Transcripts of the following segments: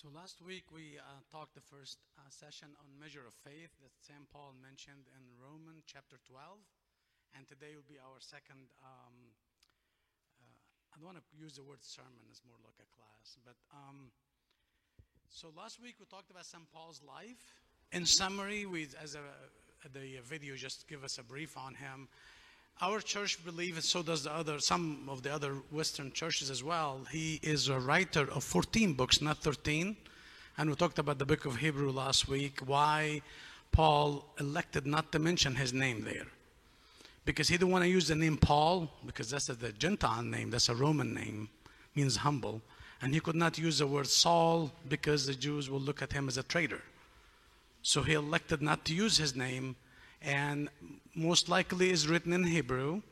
So last week we uh, talked the first uh, session on measure of faith that St. Paul mentioned in Romans chapter 12, and today will be our second. Um, uh, I don't want to use the word sermon; it's more like a class. But um, so last week we talked about St. Paul's life. In summary, we as a, the video just give us a brief on him. Our church believes, so does the other, some of the other Western churches as well. He is a writer of 14 books, not 13. And we talked about the book of Hebrew last week, why Paul elected not to mention his name there. Because he didn't want to use the name Paul, because that's the Gentile name, that's a Roman name, means humble. And he could not use the word Saul because the Jews will look at him as a traitor. So he elected not to use his name and most likely is written in Hebrew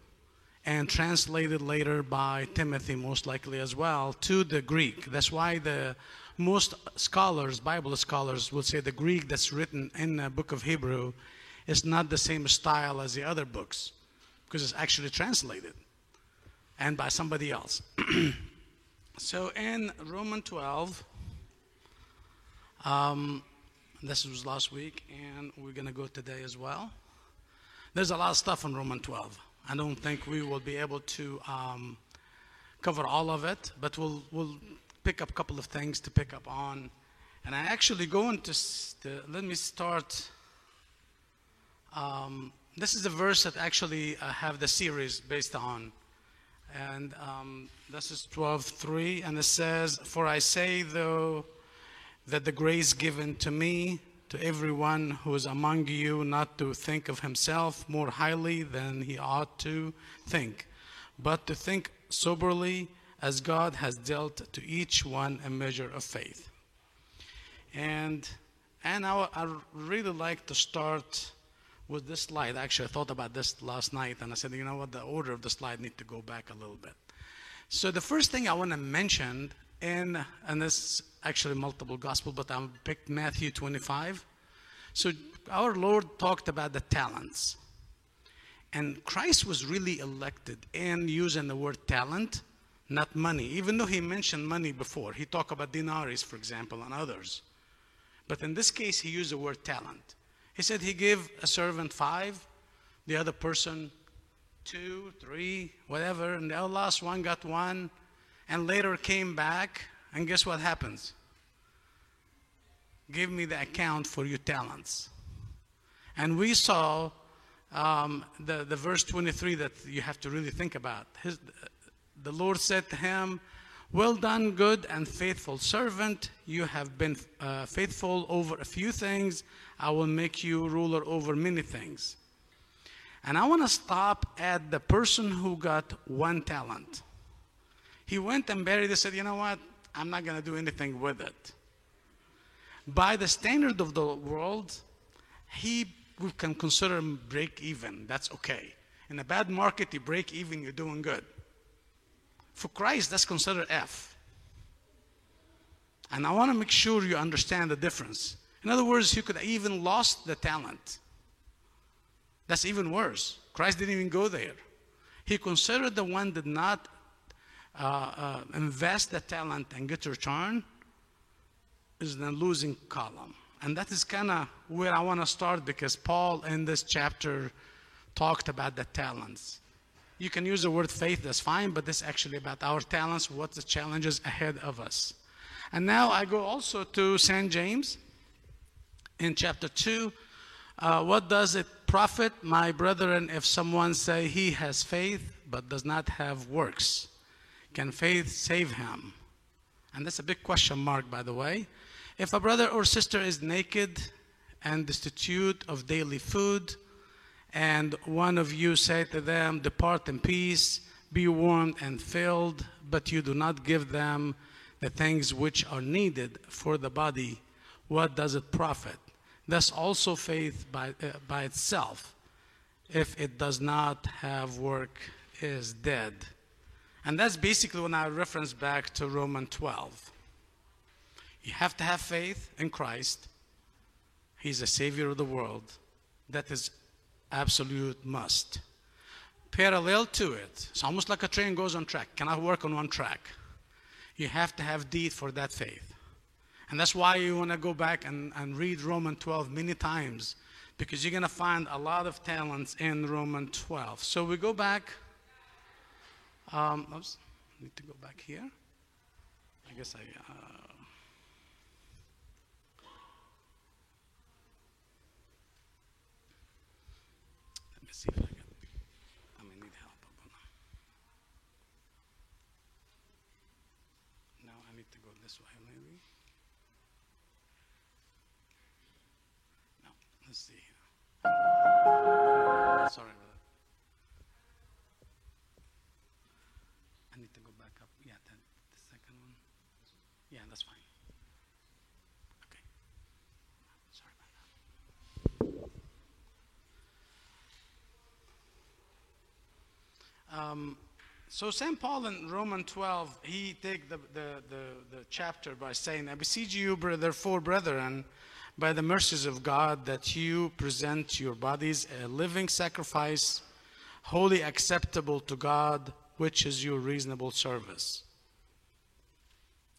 and translated later by Timothy, most likely as well, to the Greek. That's why the most scholars, Bible scholars, will say the Greek that's written in the book of Hebrew is not the same style as the other books because it's actually translated and by somebody else. so in Roman 12, um, this was last week, and we're going to go today as well. There's a lot of stuff in Roman 12. I don't think we will be able to um, cover all of it, but we'll, we'll pick up a couple of things to pick up on. And I actually go into, let me start. Um, this is the verse that actually I have the series based on. And um, this is 12.3, and it says, For I say, though, that the grace given to me, to everyone who is among you, not to think of himself more highly than he ought to think, but to think soberly as God has dealt to each one a measure of faith. And, and I, I really like to start with this slide. Actually, I thought about this last night, and I said, you know what, the order of the slide need to go back a little bit. So the first thing I want to mention in, and this actually multiple gospel, but I picked Matthew 25. So our Lord talked about the talents. And Christ was really elected in using the word talent, not money. Even though he mentioned money before, he talked about denaries, for example, and others. But in this case, he used the word talent. He said he gave a servant five, the other person two, three, whatever, and the last one got one, and later came back, and guess what happens? Give me the account for your talents. And we saw um, the, the verse 23 that you have to really think about. His, the Lord said to him, Well done, good and faithful servant. You have been uh, faithful over a few things. I will make you ruler over many things. And I want to stop at the person who got one talent. He went and buried it, said, You know what? I'm not going to do anything with it. By the standard of the world, he can consider break even. That's okay. In a bad market, you break even, you're doing good. For Christ, that's considered F. And I want to make sure you understand the difference. In other words, you could even lost the talent. That's even worse. Christ didn't even go there. He considered the one did not uh, uh, invest the talent and get return is the losing column. And that is kind of where I want to start because Paul in this chapter talked about the talents. You can use the word faith, that's fine, but this is actually about our talents, what the challenges ahead of us. And now I go also to St. James in chapter 2. Uh, what does it profit, my brethren, if someone say he has faith but does not have works? Can faith save him? And that's a big question mark, by the way. If a brother or sister is naked and destitute of daily food, and one of you say to them, Depart in peace, be warmed and filled, but you do not give them the things which are needed for the body, what does it profit? Thus also faith by, uh, by itself, if it does not have work, is dead. And that's basically when I reference back to Romans 12. You have to have faith in Christ. He's the Savior of the world. That is absolute must. Parallel to it, it's almost like a train goes on track. Cannot work on one track. You have to have deed for that faith. And that's why you want to go back and, and read Roman 12 many times because you're going to find a lot of talents in Roman 12. So we go back. Um, oops, need to go back here. I guess I. Uh, let me see if I can. I may need help. No, I need to go this way, maybe. No, let's see Yeah, that's fine. Okay. Sorry about that. Um, so St. Paul in Roman 12, he take the, the, the, the chapter by saying, I beseech you, therefore, brethren, by the mercies of God, that you present your bodies a living sacrifice, wholly acceptable to God, which is your reasonable service.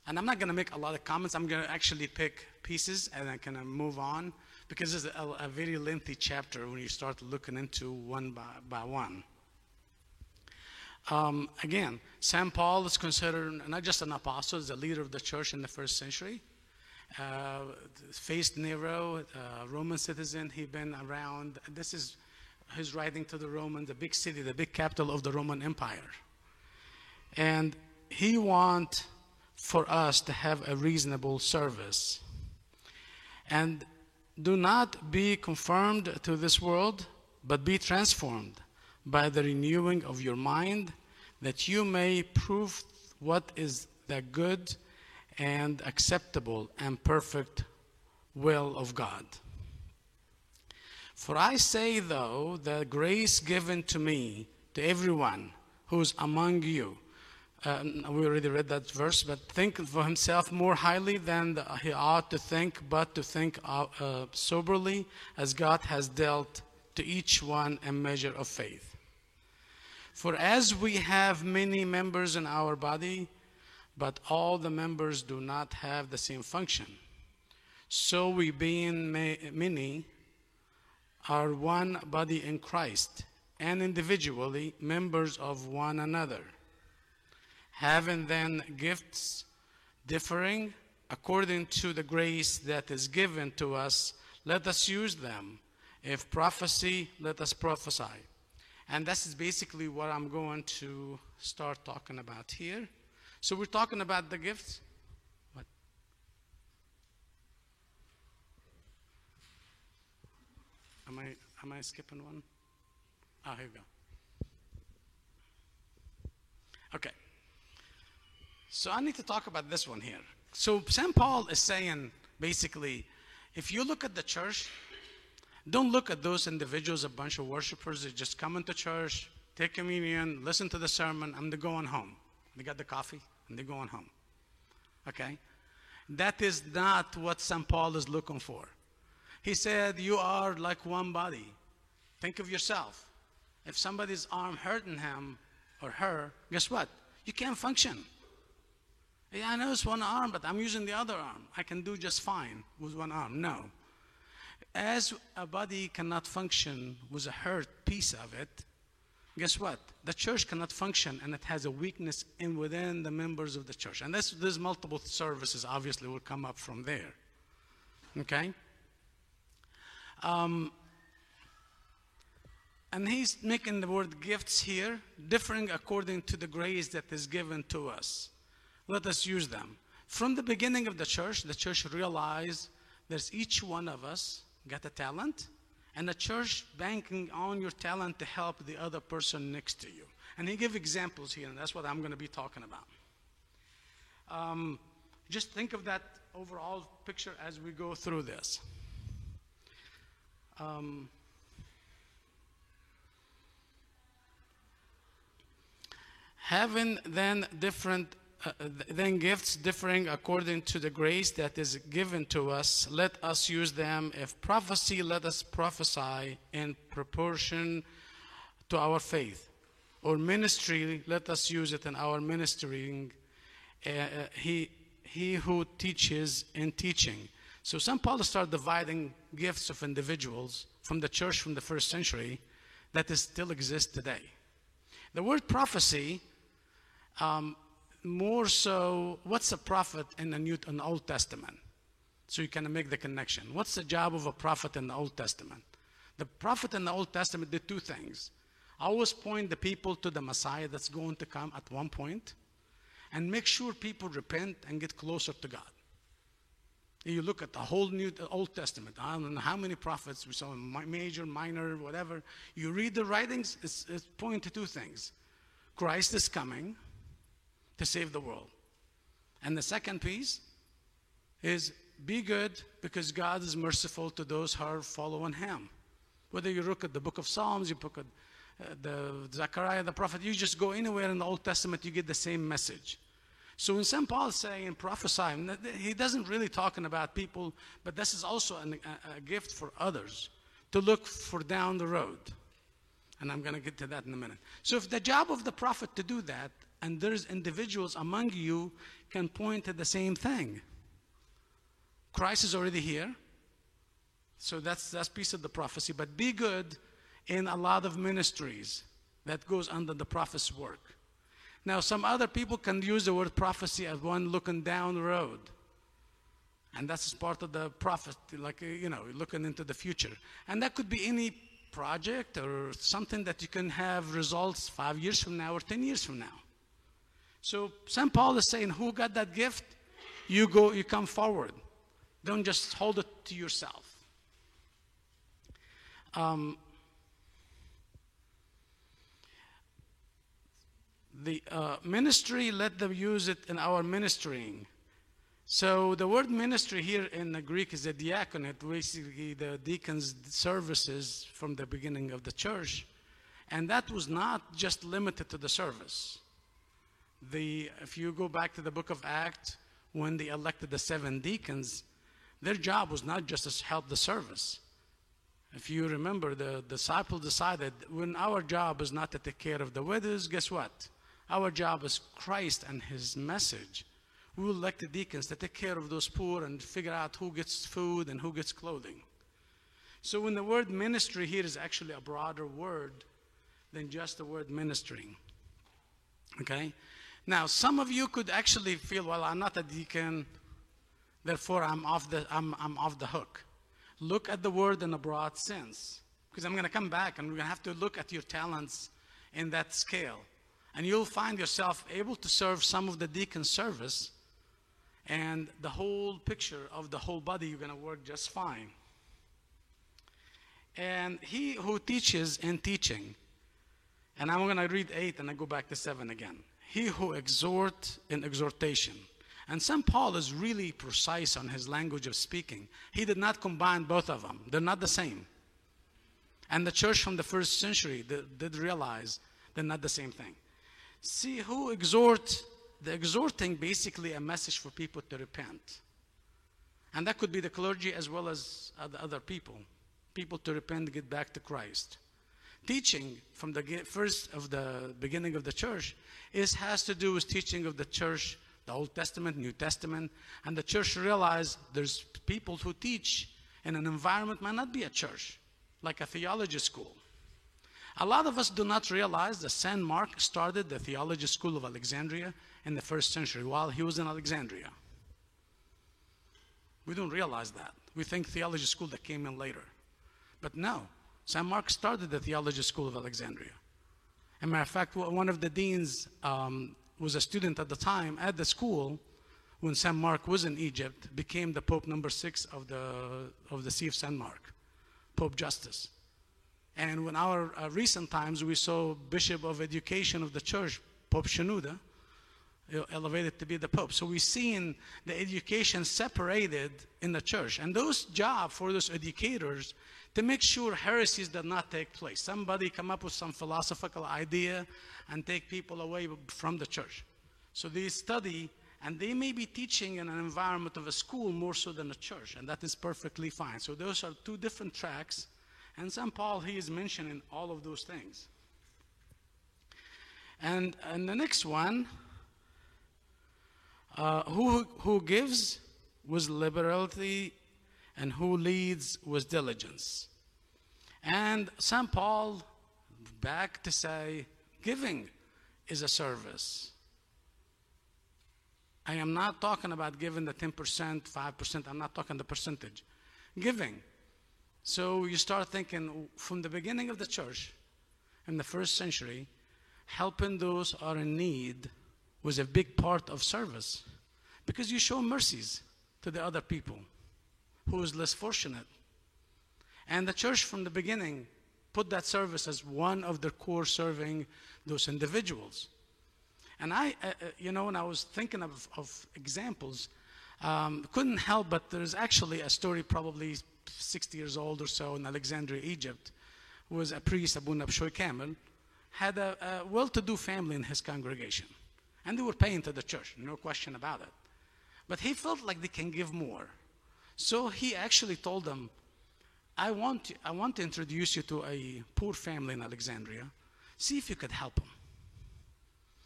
And I'm not going to make a lot of comments. I'm going to actually pick pieces and then kind of move on because it's a, a very lengthy chapter when you start looking into one by, by one. Um, again, St. Paul is considered not just an apostle, he's a leader of the church in the first century. Uh, faced Nero, a Roman citizen, he'd been around. This is his writing to the Romans, the big city, the big capital of the Roman Empire. And he want for us to have a reasonable service. And do not be conformed to this world, but be transformed by the renewing of your mind, that you may prove what is the good and acceptable and perfect will of God. For I say, though, the grace given to me, to everyone who's among you, uh, we already read that verse, but think for himself more highly than the, he ought to think, but to think uh, uh, soberly, as God has dealt to each one a measure of faith. For as we have many members in our body, but all the members do not have the same function, so we, being many, are one body in Christ, and individually members of one another having then gifts differing according to the grace that is given to us, let us use them. If prophecy, let us prophesy. And this is basically what I'm going to start talking about here. So we're talking about the gifts. What? Am I am I skipping one? Ah, here we go. Okay. So I need to talk about this one here. So St. Paul is saying basically, if you look at the church, don't look at those individuals, a bunch of worshipers that just come into church, take communion, listen to the sermon, and they're going home. They got the coffee and they're going home. Okay? That is not what St. Paul is looking for. He said, You are like one body. Think of yourself. If somebody's arm hurting him or her, guess what? You can't function. Yeah, I know it's one arm, but I'm using the other arm. I can do just fine with one arm. No. As a body cannot function with a hurt piece of it, guess what? The church cannot function and it has a weakness in within the members of the church. And this, there's multiple services, obviously, will come up from there. Okay? Um, and he's making the word gifts here, differing according to the grace that is given to us let us use them. From the beginning of the church, the church realized there's each one of us got a talent, and the church banking on your talent to help the other person next to you. And he gave examples here, and that's what I'm going to be talking about. Um, just think of that overall picture as we go through this. Um, having then different uh, then gifts differing according to the grace that is given to us, let us use them. If prophecy, let us prophesy in proportion to our faith. Or ministry, let us use it in our ministering. Uh, uh he, he who teaches in teaching. So St. Paul started dividing gifts of individuals from the church from the first century that is, still exists today. The word prophecy, um, more so, what's a prophet in the New in the Old Testament? So you can make the connection. What's the job of a prophet in the Old Testament? The prophet in the Old Testament did two things. Always point the people to the Messiah that's going to come at one point, and make sure people repent and get closer to God. You look at the whole New the Old Testament. I don't know how many prophets we saw, major, minor, whatever. You read the writings, it's, it's pointing to two things: Christ is coming to save the world, and the second piece is be good because God is merciful to those who are following Him. Whether you look at the book of Psalms, you look at uh, the Zechariah, the prophet, you just go anywhere in the Old Testament, you get the same message. So when St. Paul is saying and prophesying, he doesn't really talking about people, but this is also an, a, a gift for others to look for down the road. And I'm going to get to that in a minute. So if the job of the prophet to do that, and there's individuals among you can point to the same thing. Christ is already here. So that's that's piece of the prophecy. But be good in a lot of ministries that goes under the prophet's work. Now, some other people can use the word prophecy as one looking down the road. And that's part of the prophet, like, you know, looking into the future. And that could be any project or something that you can have results five years from now or 10 years from now. So St. Paul is saying, who got that gift? You go, you come forward. Don't just hold it to yourself. Um, the uh, ministry, let them use it in our ministering. So the word ministry here in the Greek is a diaconate, basically the deacon's services from the beginning of the church. And that was not just limited to the service. The, if you go back to the book of Acts, when they elected the seven deacons, their job was not just to help the service. If you remember, the disciples decided when our job is not to take care of the widows, guess what? Our job is Christ and his message. We will elect the deacons to take care of those poor and figure out who gets food and who gets clothing. So when the word ministry here is actually a broader word than just the word ministering. Okay? Now, some of you could actually feel, well, I'm not a deacon, therefore I'm off the, I'm, I'm off the hook. Look at the word in a broad sense. Because I'm going to come back and we're going to have to look at your talents in that scale. And you'll find yourself able to serve some of the deacon service, and the whole picture of the whole body, you're going to work just fine. And he who teaches in teaching, and I'm going to read 8 and I go back to 7 again. He who exhort in exhortation. And St. Paul is really precise on his language of speaking. He did not combine both of them, they're not the same. And the church from the first century did, did realize they're not the same thing. See who exhort, the exhorting basically a message for people to repent. And that could be the clergy as well as other people. People to repent, get back to Christ. Teaching from the first of the beginning of the church is has to do with teaching of the church, the Old Testament, New Testament, and the church realized there's people who teach in an environment might not be a church, like a theology school. A lot of us do not realize that St. Mark started the theology school of Alexandria in the first century while he was in Alexandria. We don't realize that. We think theology school that came in later. But no, St. Mark started the theology school of Alexandria. As a matter of fact, one of the deans um, was a student at the time at the school when St. Mark was in Egypt, became the Pope number six of the, of the See of St. Mark, Pope Justus. And in our uh, recent times, we saw Bishop of Education of the Church, Pope Shenouda, elevated to be the Pope. So we've seen the education separated in the church. And those job for those educators to make sure heresies did not take place. Somebody come up with some philosophical idea and take people away from the church. So they study and they may be teaching in an environment of a school more so than a church, and that is perfectly fine. So those are two different tracks and St. Paul, he is mentioning all of those things. And, and the next one, Uh, who, who gives with liberality and who leads with diligence. And St. Paul back to say giving is a service. I am not talking about giving the 10%, 5%, I'm not talking the percentage. Giving. So you start thinking from the beginning of the church in the first century, helping those who are in need was a big part of service because you show mercies to the other people who is less fortunate. And the church from the beginning put that service as one of their core serving those individuals. And I, uh, uh, you know, when I was thinking of, of examples, um, couldn't help but there's actually a story probably 60 years old or so in Alexandria, Egypt, was a priest, Abuna Bishoy Kamel, had a, a well-to-do family in his congregation. And they were paying to the church, no question about it. But he felt like they can give more. So he actually told them, I want, I want to introduce you to a poor family in Alexandria. See if you could help them.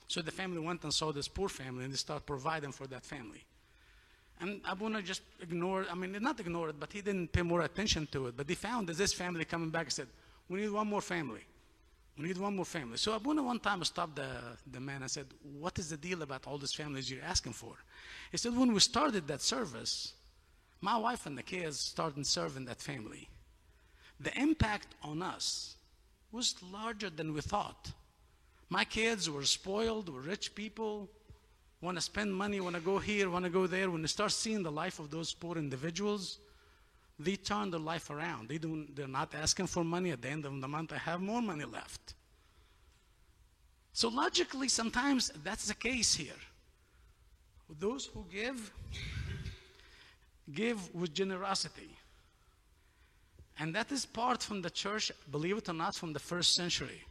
So the family went and saw this poor family and they started providing for that family. And Abuna just ignored, I mean, not ignored it, but he didn't pay more attention to it. But they found that this family coming back said, We need one more family. We need one more family. So Abuna one time stopped the, the man and said, What is the deal about all these families you're asking for? He said, When we started that service, my wife and the kids started serving that family. The impact on us was larger than we thought. My kids were spoiled, were rich people, want to spend money, want to go here, want to go there. When they start seeing the life of those poor individuals, they turn their life around. They don't, they're not asking for money. At the end of the month, I have more money left. So logically, sometimes that's the case here. Those who give, give with generosity. And that is part from the church, believe it or not, from the first century.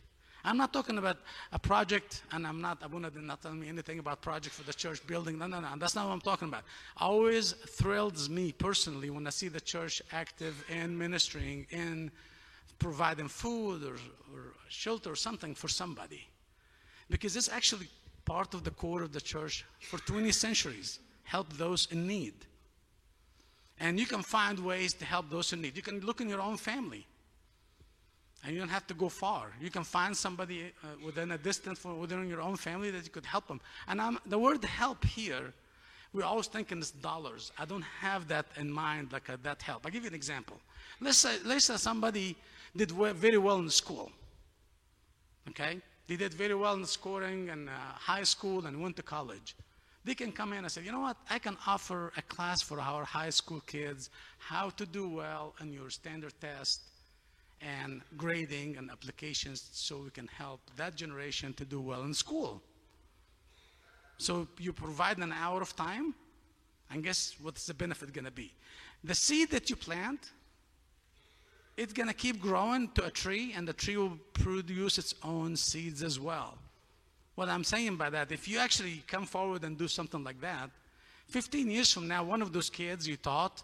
I'm not talking about a project, and I'm not, Abuna did not tell me anything about project for the church building. No, no, no. That's not what I'm talking about. Always thrills me personally when I see the church active in ministering, in providing food or, or shelter or something for somebody. Because it's actually part of the core of the church for 20 centuries. Help those in need. And you can find ways to help those in need. You can look in your own family. And you don't have to go far. You can find somebody uh, within a distance from within your own family that you could help them. And I'm, the word help here, we're always thinking it's dollars. I don't have that in mind, like a, that help. I'll give you an example. Let's say, let's say somebody did very well in school. Okay? They did very well in scoring in uh, high school and went to college. They can come in and say, you know what, I can offer a class for our high school kids how to do well in your standard test and grading and applications so we can help that generation to do well in school. So you provide an hour of time, and guess what's the benefit going to be? The seed that you plant, it's going to keep growing to a tree, and the tree will produce its own seeds as well. What I'm saying by that, if you actually come forward and do something like that, 15 years from now, one of those kids you taught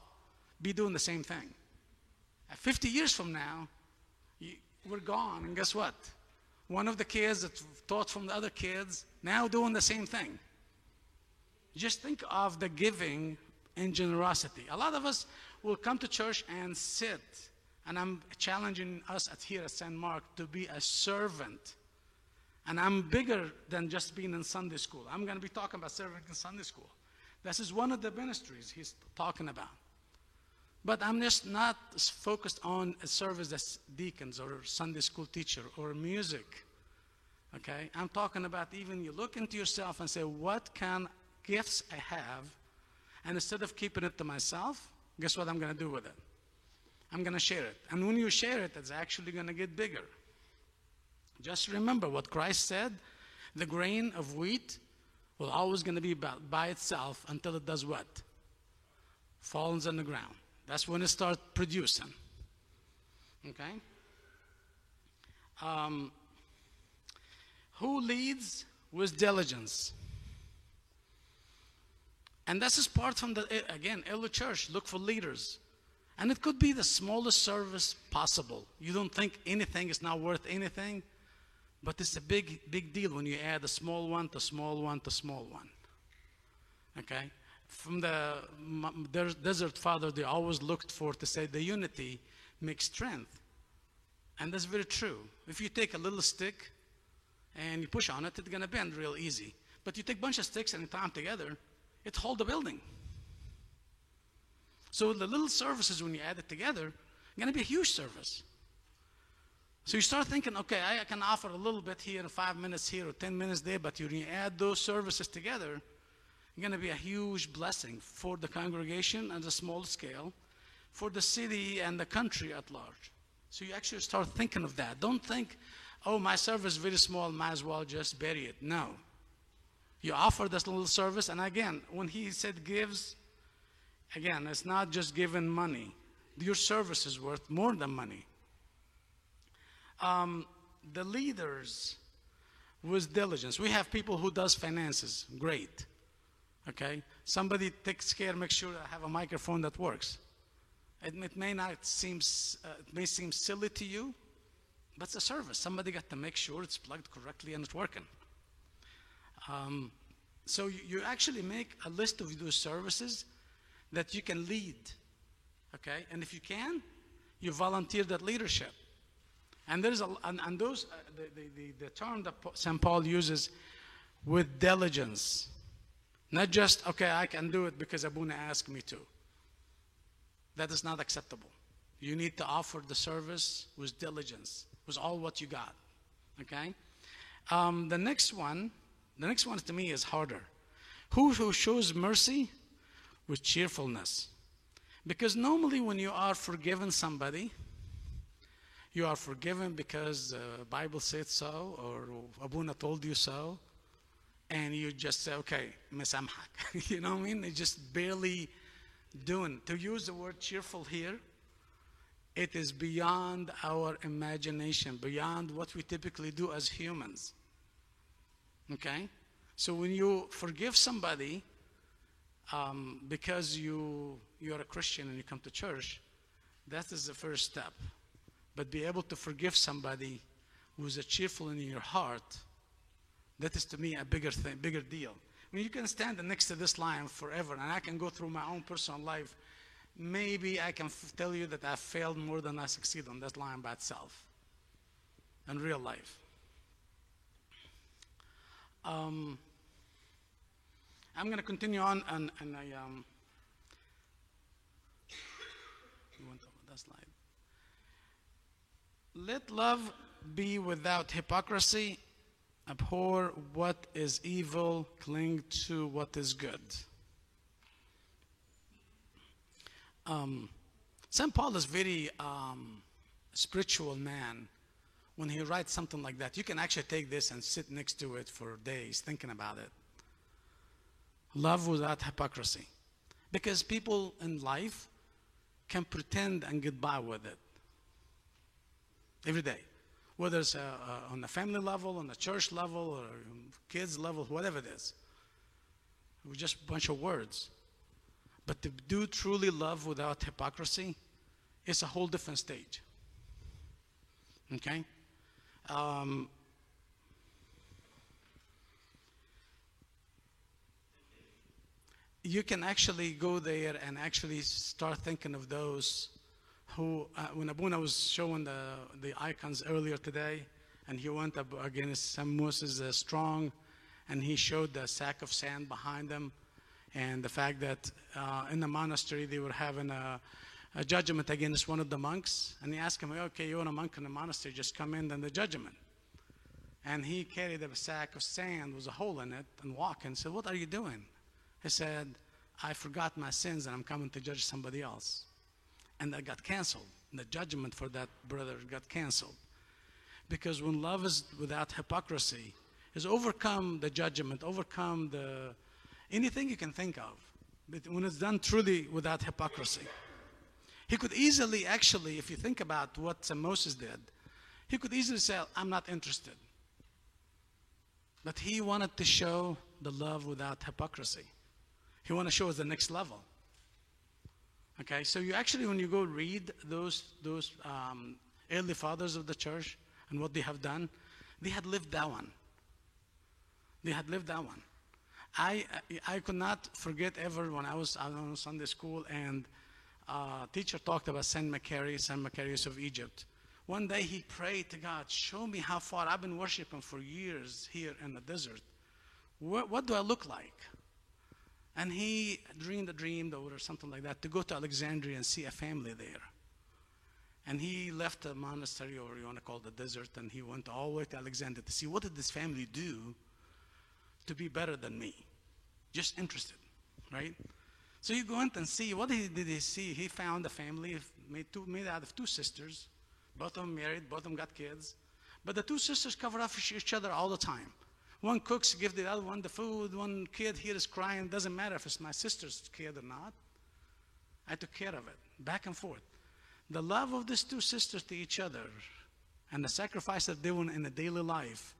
be doing the same thing. 50 years from now, we're gone. And guess what? One of the kids that taught from the other kids now doing the same thing. Just think of the giving and generosity. A lot of us will come to church and sit, and I'm challenging us at here at St. Mark to be a servant. And I'm bigger than just being in Sunday school. I'm going to be talking about serving in Sunday school. This is one of the ministries he's talking about. But I'm just not focused on a service as deacons or Sunday school teacher or music. Okay? I'm talking about even you look into yourself and say, what kind gifts I have? And instead of keeping it to myself, guess what I'm going to do with it? I'm going to share it. And when you share it, it's actually going to get bigger. Just remember what Christ said the grain of wheat will always going to be by itself until it does what? Falls on the ground. That's when it starts producing. Okay? Um, who leads with diligence? And this is part from the, again, early church. Look for leaders. And it could be the smallest service possible. You don't think anything is not worth anything, but it's a big, big deal when you add a small one to small one to small one. Okay? From the desert father, they always looked for to say the unity makes strength. And that's very true. If you take a little stick and you push on it, it's going to bend real easy. But you take a bunch of sticks and tie them together, it hold the building. So the little services, when you add it together, going to be a huge service. So you start thinking, okay, I can offer a little bit here, five minutes here, or 10 minutes there, but when you add those services together, going to be a huge blessing for the congregation on a small scale, for the city and the country at large. So you actually start thinking of that. Don't think, oh, my service is very small, might as well just bury it. No. You offer this little service, and again, when he said gives, again, it's not just giving money. Your service is worth more than money. Um, the leaders with diligence. We have people who does finances. Great. Okay. Somebody takes care, make sure I have a microphone that works. It, it may not seem, uh, it may seem silly to you, but it's a service. Somebody got to make sure it's plugged correctly and it's working. Um, so you, you actually make a list of those services that you can lead. Okay, and if you can, you volunteer that leadership. And there's a and, and those uh, the, the, the, the term that St. Paul uses with diligence, not just okay, I can do it because Abuna asked me to. That is not acceptable. You need to offer the service with diligence, with all what you got. Okay. Um, the next one, the next one to me is harder. Who who shows mercy with cheerfulness? Because normally when you are forgiven somebody, you are forgiven because the uh, Bible said so or Abuna told you so, and you just say, okay, misamhak. you know what I mean? It's just barely doing. To use the word cheerful here, it is beyond our imagination, beyond what we typically do as humans. Okay? So when you forgive somebody um, because you you're a Christian and you come to church, that is the first step. But be able to forgive somebody who's a cheerful in your heart, that is to me a bigger thing, bigger deal. I mean, you can stand next to this line forever, and I can go through my own personal life. Maybe I can tell you that I failed more than I succeeded on that line by itself in real life. Um, I'm going to continue on, and, and I. Um, went over that slide. Let love be without hypocrisy. Abhor what is evil, cling to what is good. Um, St. Paul is very um, spiritual man. When he writes something like that, you can actually take this and sit next to it for days thinking about it. Love without hypocrisy. Because people in life can pretend and get by with it every day, whether it's uh, uh, on the family level, on the church level, or kids level, whatever it is. Was just a bunch of words. But to do truly love without hypocrisy, it's a whole different stage. Okay? Um, you can actually go there and actually start thinking of those who, uh, when Abuna was showing the, the icons earlier today, and he went up against some Moses uh, strong, and he showed the sack of sand behind them, and the fact that uh, in the monastery they were having a, a, judgment against one of the monks, and he asked him, okay, you're a monk in the monastery, just come in and the judgment. And he carried a sack of sand with a hole in it and walked and said, what are you doing? He said, I forgot my sins and I'm coming to judge somebody else. And that got canceled. The judgment for that brother got canceled. Because when love is without hypocrisy, is overcome the judgment, overcome the anything you can think of. But when it's done truly without hypocrisy. He could easily actually, if you think about what Moses did, he could easily say, I'm not interested. But he wanted to show the love without hypocrisy. He want to show us the next level. Okay, so you actually, when you go read those those um, early fathers of the church and what they have done, they had lived that one. They had lived that one. I, I could not forget ever when I was on Sunday school and uh, teacher talked about Saint Macarius, Saint Macarius of Egypt. One day he prayed to God, show me how far I've been worshiping for years here in the desert. What, what do I look like? And he dreamed a dream or something like that to go to Alexandria and see a family there. And he left the monastery, or you want to call it the desert, and he went all the way to Alexandria to see what did this family do to be better than me. Just interested, right? So go in and see what he, did he see? He found a family made, two, made out of two sisters, both of them married, both of them got kids. But the two sisters cover up for each other all the time. One cooks, give the other one the food. One kid here is crying. Doesn't matter if it's my sister's kid or not. I took care of it, back and forth. The love of these two sisters to each other and the sacrifice that they were in the daily life,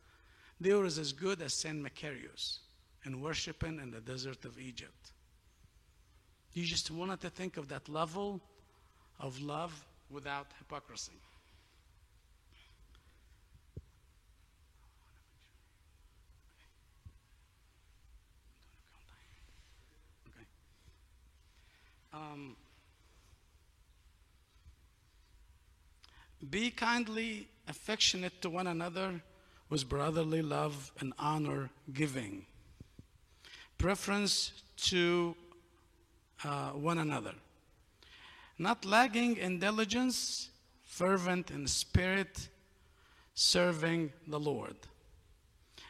they were as good as Saint Macarius in worshiping in the desert of Egypt. You just wanted to think of that level of love without hypocrisy. Um, be kindly affectionate to one another with brotherly love and honor giving. Preference to uh, one another. Not lagging in diligence, fervent in spirit, serving the Lord.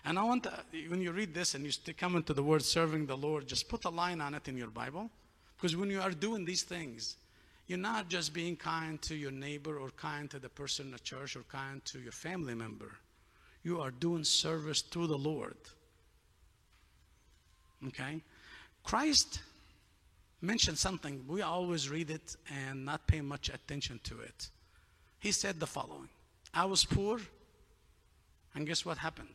And I want to, when you read this and you come into the word serving the Lord, just put a line on it in your Bible. Because when you are doing these things, you're not just being kind to your neighbor or kind to the person in the church or kind to your family member. You are doing service to the Lord. Okay? Christ mentioned something. We always read it and not pay much attention to it. He said the following I was poor, and guess what happened?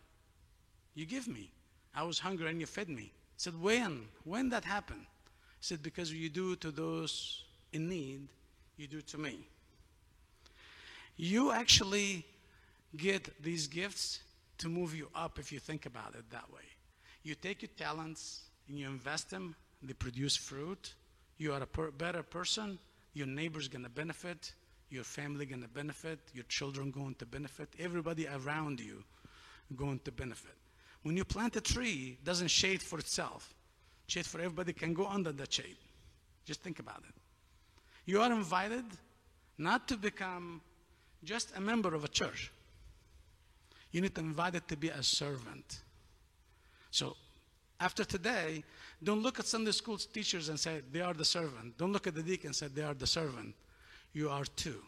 You give me. I was hungry and you fed me. He said, When? When that happened? Said, Because you do to those in need, you do to me. You actually get these gifts to move you up if you think about it that way. You take your talents and you invest them, they produce fruit. You are a per- better person. Your neighbor's to benefit. Your family to benefit. Your children going to benefit. Everybody around you going to benefit. When you plant a tree, it doesn't shade for itself. For everybody can go under that shade. Just think about it. You are invited not to become just a member of a church. You need to invite it to be a servant. So after today, don't look at Sunday school teachers and say they are the servant. Don't look at the deacon and say they are the servant. You are too.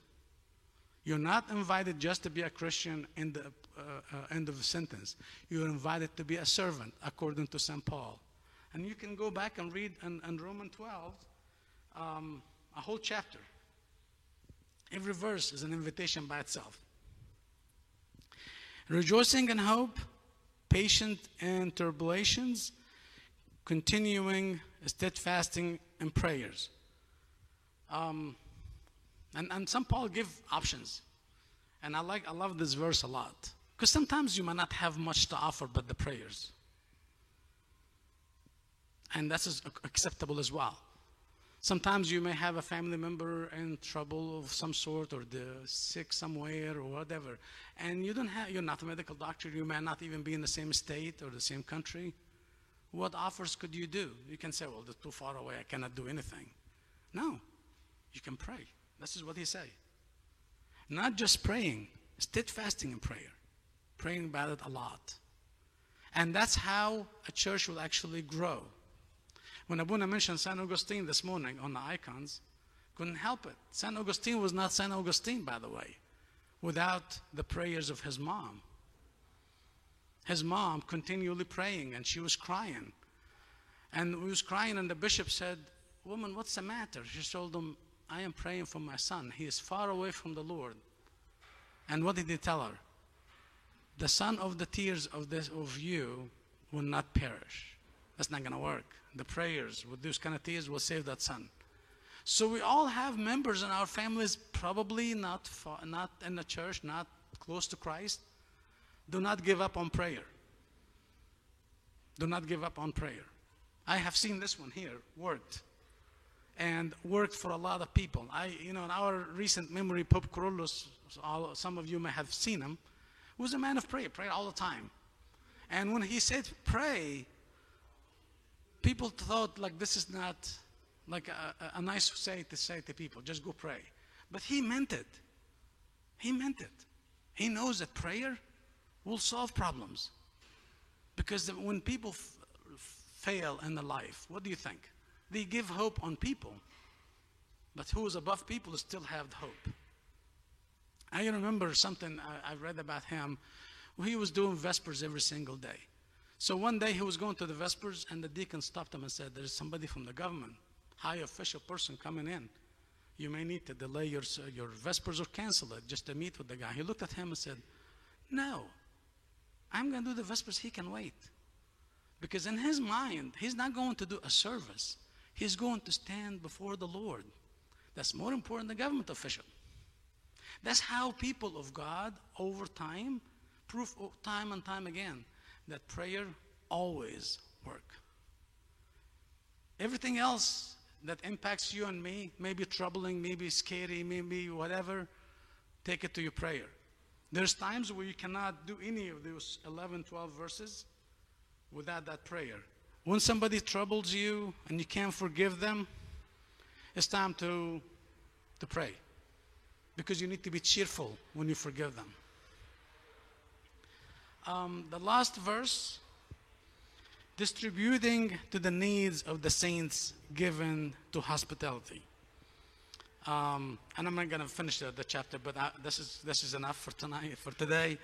You're not invited just to be a Christian in the uh, uh, end of the sentence. You're invited to be a servant according to St. Paul. And you can go back and read in, in Romans 12 um, a whole chapter. Every verse is an invitation by itself. Rejoicing in hope, patient in tribulations, continuing steadfasting in prayers. Um, and, and some Paul give options. And I like I love this verse a lot. Because sometimes you might not have much to offer but the prayers. And that's acceptable as well. Sometimes you may have a family member in trouble of some sort or the sick somewhere or whatever. And you don't have you're not a medical doctor, you may not even be in the same state or the same country. What offers could you do? You can say, Well, they're too far away, I cannot do anything. No. You can pray. This is what he say. Not just praying, steadfasting in prayer. Praying about it a lot. And that's how a church will actually grow. When Abuna mentioned St. Augustine this morning on the icons, couldn't help it. St. Augustine was not St. Augustine, by the way, without the prayers of his mom. His mom continually praying, and she was crying. And we was crying, and the bishop said, Woman, what's the matter? She told him, I am praying for my son. He is far away from the Lord. And what did he tell her? The son of the tears of, this, of you will not perish. That's not going to work the prayers with those kind of tears will save that son. So we all have members in our families, probably not, not in the church, not close to Christ. Do not give up on prayer. Do not give up on prayer. I have seen this one here worked and worked for a lot of people. I, you know, in our recent memory, Pope all, some of you may have seen him, was a man of prayer, prayed all the time. And when he said pray, people thought like this is not like a, a nice say to say to people, just go pray. But he meant it. He meant it. He knows that prayer will solve problems. Because when people f- fail in the life, what do you think? They give hope on people. But who is above people still have hope. I remember something I, I read about him. He was doing Vespers every single day. So one day he was going to the Vespers, and the deacon stopped him and said, There's somebody from the government, high official person coming in. You may need to delay your, uh, your Vespers or cancel it just to meet with the guy. He looked at him and said, No, I'm going to do the Vespers. He can wait. Because in his mind, he's not going to do a service, he's going to stand before the Lord. That's more important than government official. That's how people of God, over time, prove time and time again that prayer always work. Everything else that impacts you and me, maybe troubling, maybe scary, maybe whatever, take it to your prayer. There's times where you cannot do any of those 11, 12 verses without that prayer. When somebody troubles you and you can't forgive them, it's time to, to pray because you need to be cheerful when you forgive them. Um, the last verse distributing to the needs of the saints given to hospitality. Um, and I'm not going to finish the, the, chapter, but I, this is this is enough for tonight for today.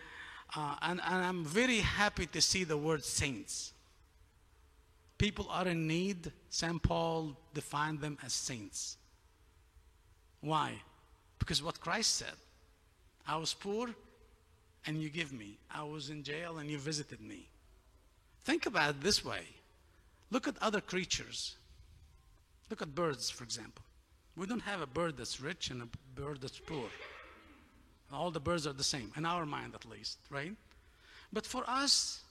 Uh, and, and I'm very happy to see the word saints. People are in need. St. Paul defined them as saints. Why? Because what Christ said, I was poor and you give me. I was in jail and you visited me. Think about it this way. Look at other creatures. Look at birds, for example. We don't have a bird that's rich and a bird that's poor. All the birds are the same, in our mind at least, right? But for us,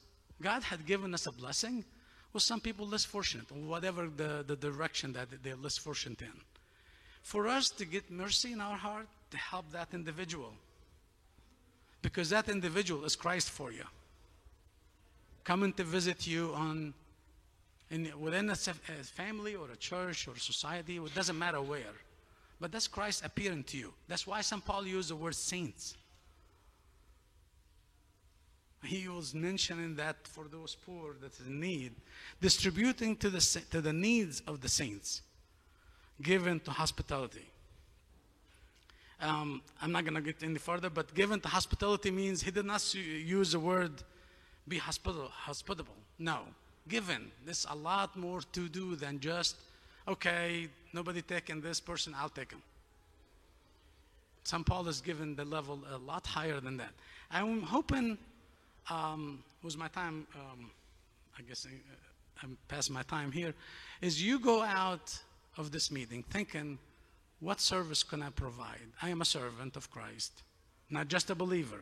God had given us a blessing with some people less fortunate, or whatever the, the direction that they're less fortunate in. For us to get mercy in our heart, to help that individual. Because that individual is Christ for you. Coming to visit you on in, within a, a family or a church or a society, it doesn't matter where. But that's Christ appearing to you. That's why St. Paul used the word saints. He was mentioning that for those poor that is in need, distributing to the, to the needs of the saints, given to hospitality. Um, I'm not going to get any further, but given to hospitality means he did not use the word be hospitable. hospitable. No, given. There's a lot more to do than just, okay, nobody taking this person, I'll take him. St. Paul is given the level a lot higher than that. I'm hoping, um, was my time, um, I guess I, uh, I'm past my time here, is you go out of this meeting thinking, what service can I provide? I am a servant of Christ, not just a believer.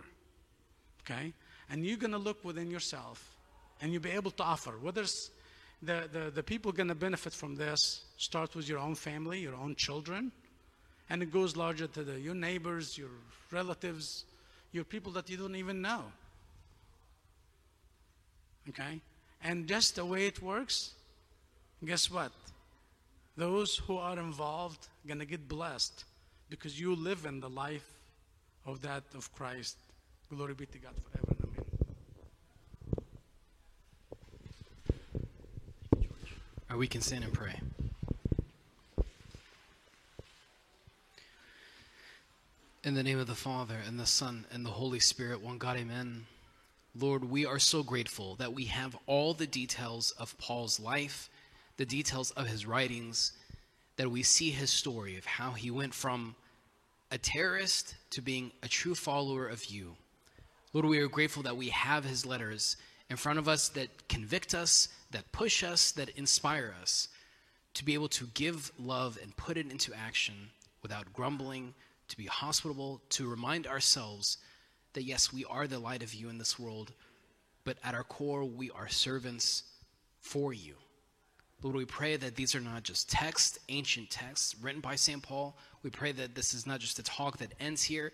Okay? And you're going to look within yourself and you'll be able to offer. Whether the, the, the people going to benefit from this start with your own family, your own children, and it goes larger to the, your neighbors, your relatives, your people that you don't even know. Okay? And just the way it works, guess what? Those who are involved going to get blessed because you live in the life of that of Christ. Glory be to God forever. Amen. Or we can stand and pray. In the name of the Father, and the Son, and the Holy Spirit, one God, amen. Lord, we are so grateful that we have all the details of Paul's life, the details of his writings, that we see his story of how he went from a terrorist to being a true follower of you. Lord, we are grateful that we have his letters in front of us that convict us, that push us, that inspire us to be able to give love and put it into action without grumbling, to be hospitable, to remind ourselves that yes, we are the light of you in this world, but at our core, we are servants for you. Lord, we pray that these are not just texts, ancient texts written by St. Paul. We pray that this is not just a talk that ends here,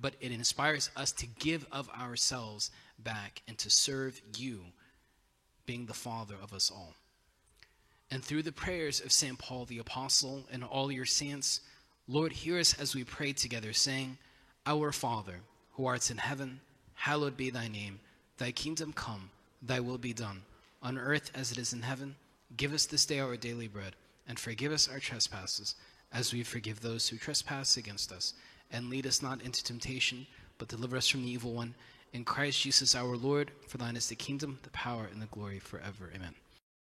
but it inspires us to give of ourselves back and to serve you, being the Father of us all. And through the prayers of St. Paul the Apostle and all your saints, Lord, hear us as we pray together, saying, Our Father, who art in heaven, hallowed be thy name. Thy kingdom come, thy will be done, on earth as it is in heaven. Give us this day our daily bread, and forgive us our trespasses, as we forgive those who trespass against us. And lead us not into temptation, but deliver us from the evil one. In Christ Jesus our Lord, for thine is the kingdom, the power, and the glory forever. Amen.